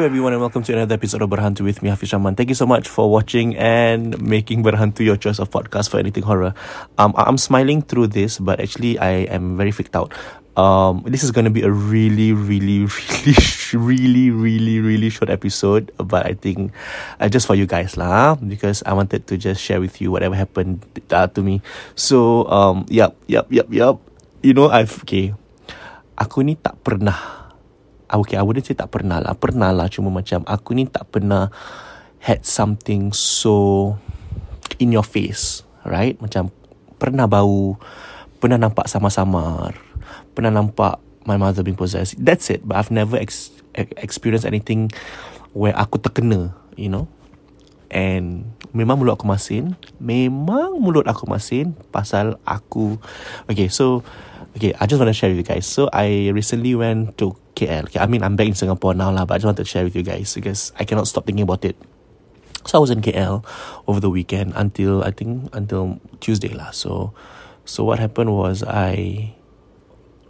Hello everyone and welcome to another episode of Berhantu with me Hafiz Rahman. Thank you so much for watching and making Berhantu your choice of podcast for anything horror. Um, I'm smiling through this, but actually I am very freaked out. Um, this is going to be a really, really, really, really, really, really short episode, but I think uh, just for you guys lah, because I wanted to just share with you whatever happened uh, to me. So, um, yep, yep, yep, yep. You know, I've okay. Aku ni tak pernah Ah, okay, I wouldn't say tak pernah lah. Pernah lah. Cuma macam aku ni tak pernah had something so in your face. Right? Macam pernah bau, pernah nampak sama-sama, pernah nampak my mother being possessed. That's it. But I've never ex- experienced anything where aku terkena, you know. And memang mulut aku masin. Memang mulut aku masin pasal aku... Okay, so... Okay, I just want to share with you guys. So I recently went to KL. Okay, I mean I'm back in Singapore now lah, but I just want to share with you guys because I cannot stop thinking about it. So I was in KL over the weekend until I think until Tuesday lah. So so what happened was I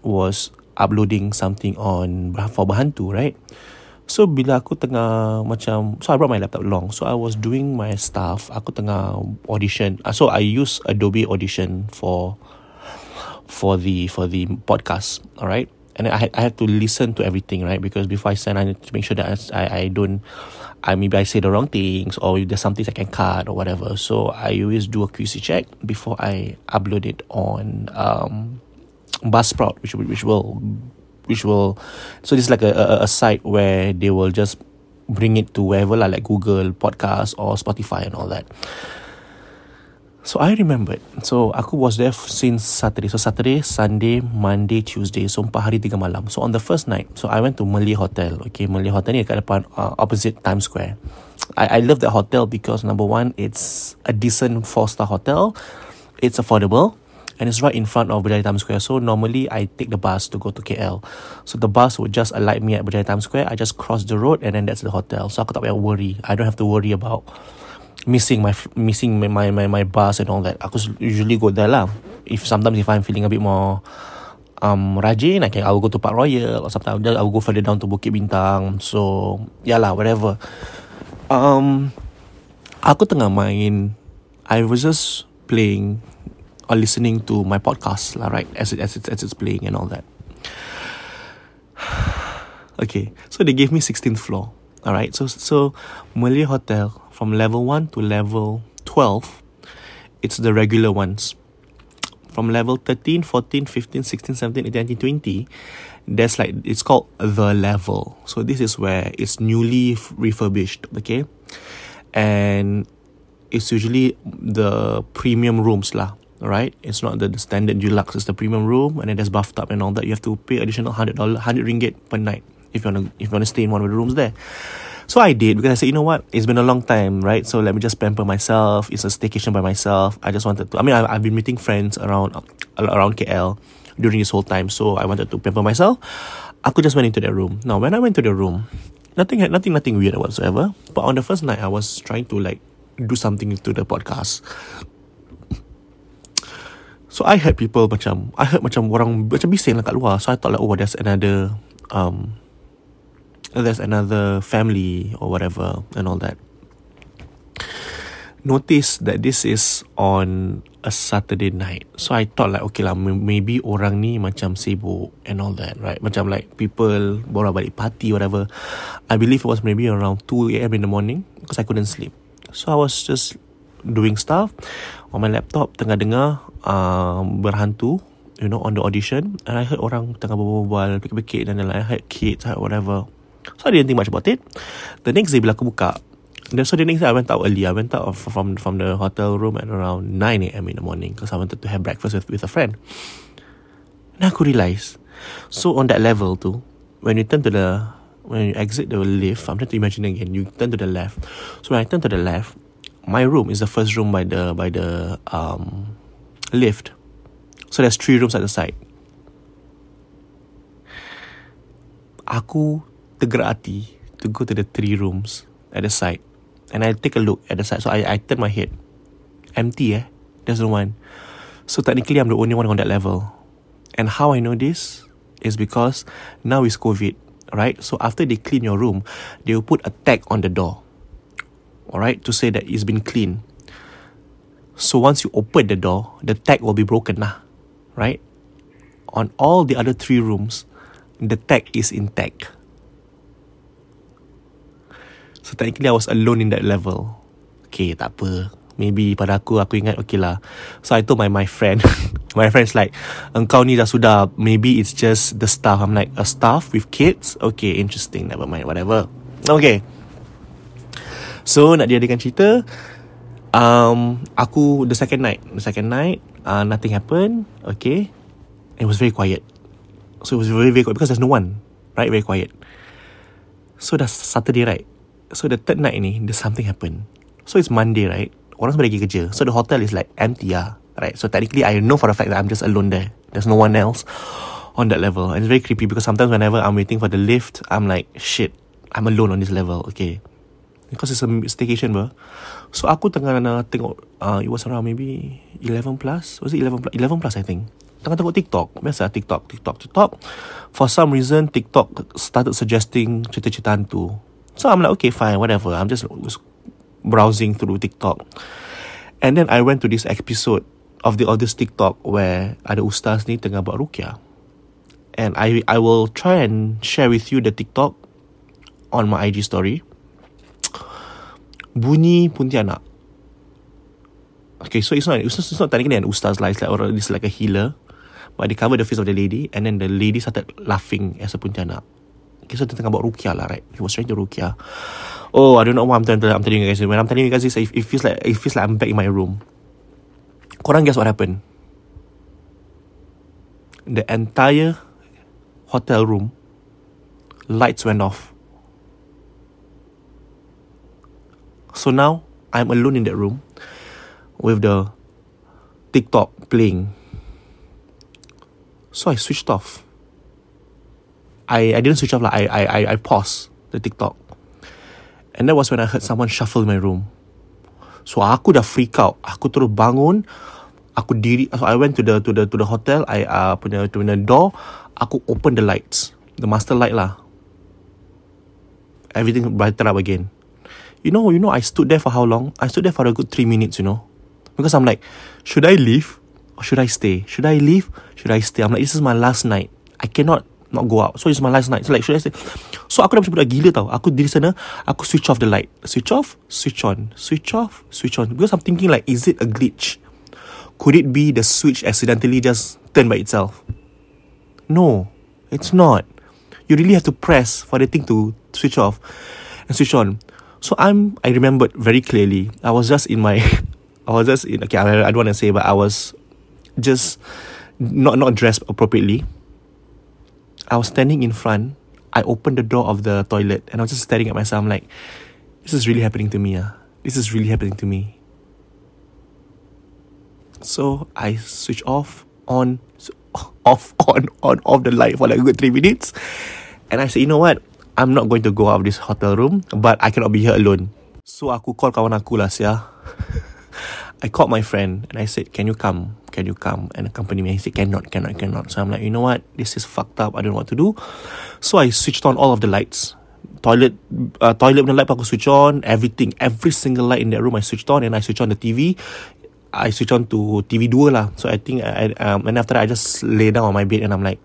was uploading something on for Bahantu, right? So bila aku tengah macam so I brought my laptop along. So I was doing my stuff. Aku tengah audition. Uh, so I use Adobe Audition for for the for the podcast all right and I had, I had to listen to everything right? Because before I send I need to make sure that I, I don't I maybe I say the wrong things or there's some things I can cut or whatever. So I always do a QC check before I upload it on um Buzzsprout which which will which will so this is like a, a, a site where they will just bring it to wherever like Google podcast or Spotify and all that So I remembered So aku was there since Saturday. So Saturday, Sunday, Monday, Tuesday. So empat hari tiga malam. So on the first night So I went to Malay Hotel. Okay Malay Hotel ni dekat depan uh, Opposite Times Square. I, I love that hotel Because number one It's a decent four star hotel. It's affordable And it's right in front of Berjaya Times Square. So normally I take the bus to go to KL So the bus would just alight me at Berjaya Times Square. I just cross the road And then that's the hotel. So aku tak payah worry. I don't have to worry about missing my missing my, my my bus and all that. Aku usually go there lah. If sometimes if I'm feeling a bit more um rajin, I can I will go to Park Royal or sometimes I will go further down to Bukit Bintang. So yeah lah, whatever. Um, aku tengah main. I was just playing or listening to my podcast lah, right? As it as it as it's playing and all that. okay, so they gave me 16th floor. Alright, so so Malay Hotel from level 1 to level 12, it's the regular ones. From level 13, 14, 15, 16, 17, 18, 19, 20, there's like, it's called the level. So this is where it's newly refurbished, okay? And it's usually the premium rooms lah, right? It's not the, the standard deluxe, it's the premium room, and then there's bathtub and all that. You have to pay additional $100, 100 ringgit per night if you want to if you want to stay in one of the rooms there. So I did because I said, you know what, it's been a long time, right? So let me just pamper myself. It's a staycation by myself. I just wanted to. I mean, I, I've been meeting friends around around KL during this whole time, so I wanted to pamper myself. I could just went into the room. Now, when I went to the room, nothing had nothing nothing weird whatsoever. But on the first night, I was trying to like do something to the podcast. So I heard people macam I heard macam orang macam bising lah kat luar. So I thought like oh there's another um there's another family or whatever and all that. Notice that this is on a Saturday night. So I thought like okay lah maybe orang ni macam sibuk and all that right. Macam like people baru balik party whatever. I believe it was maybe around 2 a.m. in the morning because I couldn't sleep. So I was just doing stuff on my laptop tengah dengar uh, berhantu you know on the audition and I heard orang tengah berbual pikir-pikir dan lain-lain I heard kids I heard whatever So I didn't think much about it. The next day bila aku buka, then so the next day I went out early. I went out from from the hotel room at around 9 a.m. in the morning because I wanted to have breakfast with with a friend. And aku realise, so on that level too, when you turn to the when you exit the lift, I'm trying to imagine again. You turn to the left. So when I turn to the left, my room is the first room by the by the um lift. So there's three rooms at the side. Aku tergerak hati to go to the three rooms at the side. And I take a look at the side. So I, I turn my head. Empty eh. There's no one. So technically I'm the only one on that level. And how I know this is because now it's COVID. right? So after they clean your room, they will put a tag on the door, all right, to say that it's been cleaned. So once you open the door, the tag will be broken lah, right? On all the other three rooms, the tag is intact. So technically I was alone in that level. Okay, tak apa. Maybe pada aku Aku ingat okay lah. So I told my my friend. My friend's like Engkau ni dah sudah Maybe it's just the staff. I'm like A staff with kids? Okay interesting. Never mind whatever. Okay. So nak diadakan cerita um, Aku The second night. The second night uh, Nothing happened. Okay. It was very quiet. So it was very very quiet Because there's no one. Right? Very quiet. So that's Saturday right So the third night ni There's something happen So it's Monday right orang semua pergi kerja. So the hotel is like empty ah. Right. So technically I know for a fact that I'm just alone there. There's no one else on that level. And it's very creepy because sometimes whenever I'm waiting for the lift, I'm like, shit, I'm alone on this level. Okay. Because it's a staycation bro. So aku tengah nak tengok, uh, it was around maybe 11 plus. Was it 11 plus? 11 plus I think. Tengah tengok TikTok. Biasa TikTok, TikTok, TikTok. For some reason, TikTok started suggesting cerita-cerita hantu. So I'm like, okay, fine, whatever. I'm just browsing through TikTok. And then I went to this episode of the of this TikTok where ada ustaz ni tengah buat rukyah. And I I will try and share with you the TikTok on my IG story. Bunyi Pontianak. Okay, so it's not it's not, it's not technically an ustaz lah. It's like or it's like a healer. But they cover the face of the lady and then the lady started laughing as a Pontianak. Dia tengah buat rukyah lah, right? He was trying to rukyah. Oh, I don't know what I'm telling, I'm telling you guys. When I'm telling you guys this, it, it feels like it feels like I'm back in my room. Korang guess what happened? The entire hotel room lights went off. So now I'm alone in that room with the TikTok playing. So I switched off. I, I didn't switch off like I I I paused the TikTok. And that was when I heard someone shuffle in my room. So aku dah freak out. Aku terus bangun. Aku diri. So I went to the to the to the hotel. I uh, punya to the door. Aku open the lights, the master light lah. Everything brighten up again. You know, you know, I stood there for how long? I stood there for a good three minutes. You know, because I'm like, should I leave or should I stay? Should I leave? Should I stay? I'm like, this is my last night. I cannot not go out. So it's my last night. So like should I say So aku dah macam budak gila tau. Aku diri sana, aku switch off the light. Switch off, switch on. Switch off, switch on. Because I'm thinking like, is it a glitch? Could it be the switch accidentally just turned by itself? No, it's not. You really have to press for the thing to switch off and switch on. So I'm, I remembered very clearly. I was just in my, I was just in, okay, I, I don't want to say, but I was just not not dressed appropriately. I was standing in front. I opened the door of the toilet and I was just staring at myself. I'm like, this is really happening to me. Uh. This is really happening to me. So I switch off, on, off, on, on, off the light for like a good three minutes. And I said, you know what? I'm not going to go out of this hotel room, but I cannot be here alone. So aku call kawan aku lah, sia. I called my friend and I said, can you come? Can you come and accompany me? He said, cannot, cannot, cannot. So I'm like, you know what? This is fucked up. I don't know what to do. So I switched on all of the lights. Toilet, uh, toilet the light aku switch on. Everything, every single light in that room I switched on and I switched on the TV. I switched on to TV 2 lah. So I think, I, um, and after that I just lay down on my bed and I'm like,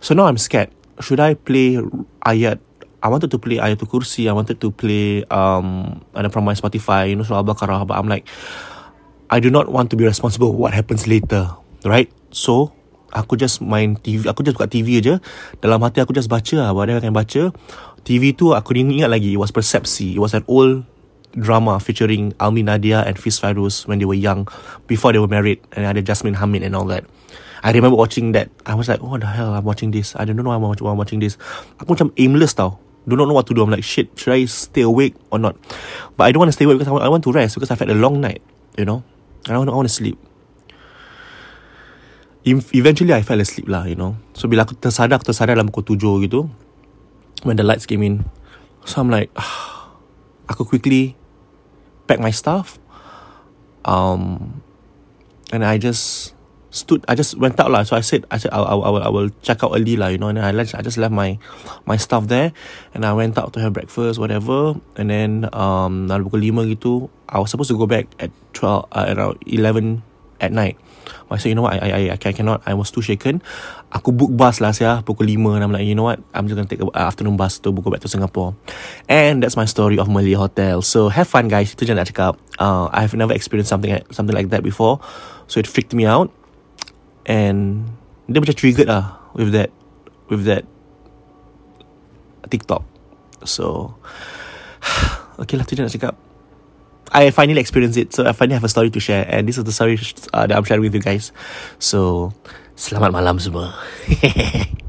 so now I'm scared. Should I play ayat I wanted to play Ayatul Kursi. I wanted to play um and from my Spotify, you know, Surah Al-Baqarah. But I'm like, I do not want to be responsible what happens later, right? So, aku just main TV, aku just buka TV aja. Dalam hati aku just baca lah, apa akan baca. TV tu aku ingat lagi, it was Persepsi. It was an old drama featuring Almi Nadia and Fiz Fairuz when they were young, before they were married, and ada Jasmine Hamid and all that. I remember watching that. I was like, what the hell, I'm watching this. I don't know why I'm watching this. Aku macam aimless tau. Do not know what to do. I'm like, shit, should I stay awake or not? But I don't want to stay awake because I want to rest because I've had a long night, you know? I want, I want to sleep. Eventually I fell asleep lah, you know. So bila aku tersadar, aku tersadar dalam pukul tujuh gitu. When the lights came in. So I'm like, ah, aku quickly pack my stuff. Um, and I just stood I just went out lah. So I said I said I, I, I will I will check out early lah you know. And then I, I just left my my stuff there. And I went out to have breakfast whatever. And then um dalam pukul 5 gitu I was supposed to go back at 12 uh, around 11 at night. I said you know what? I, I, I, I cannot. I was too shaken. Aku book bus lah saya Pukul 5 And I'm like you know what? I'm just gonna take a uh, afternoon bus To go back to Singapore. And that's my story Of Malay Hotel. So have fun guys. Itu je nak cakap. Uh, I have never experienced something Something like that before. So it freaked me out And Dia macam triggered lah With that With that TikTok. So Okay lah tu je nak cakap. I finally experienced it. So I finally have a story to share. And this is the story uh, That I'm sharing with you guys. So Selamat malam semua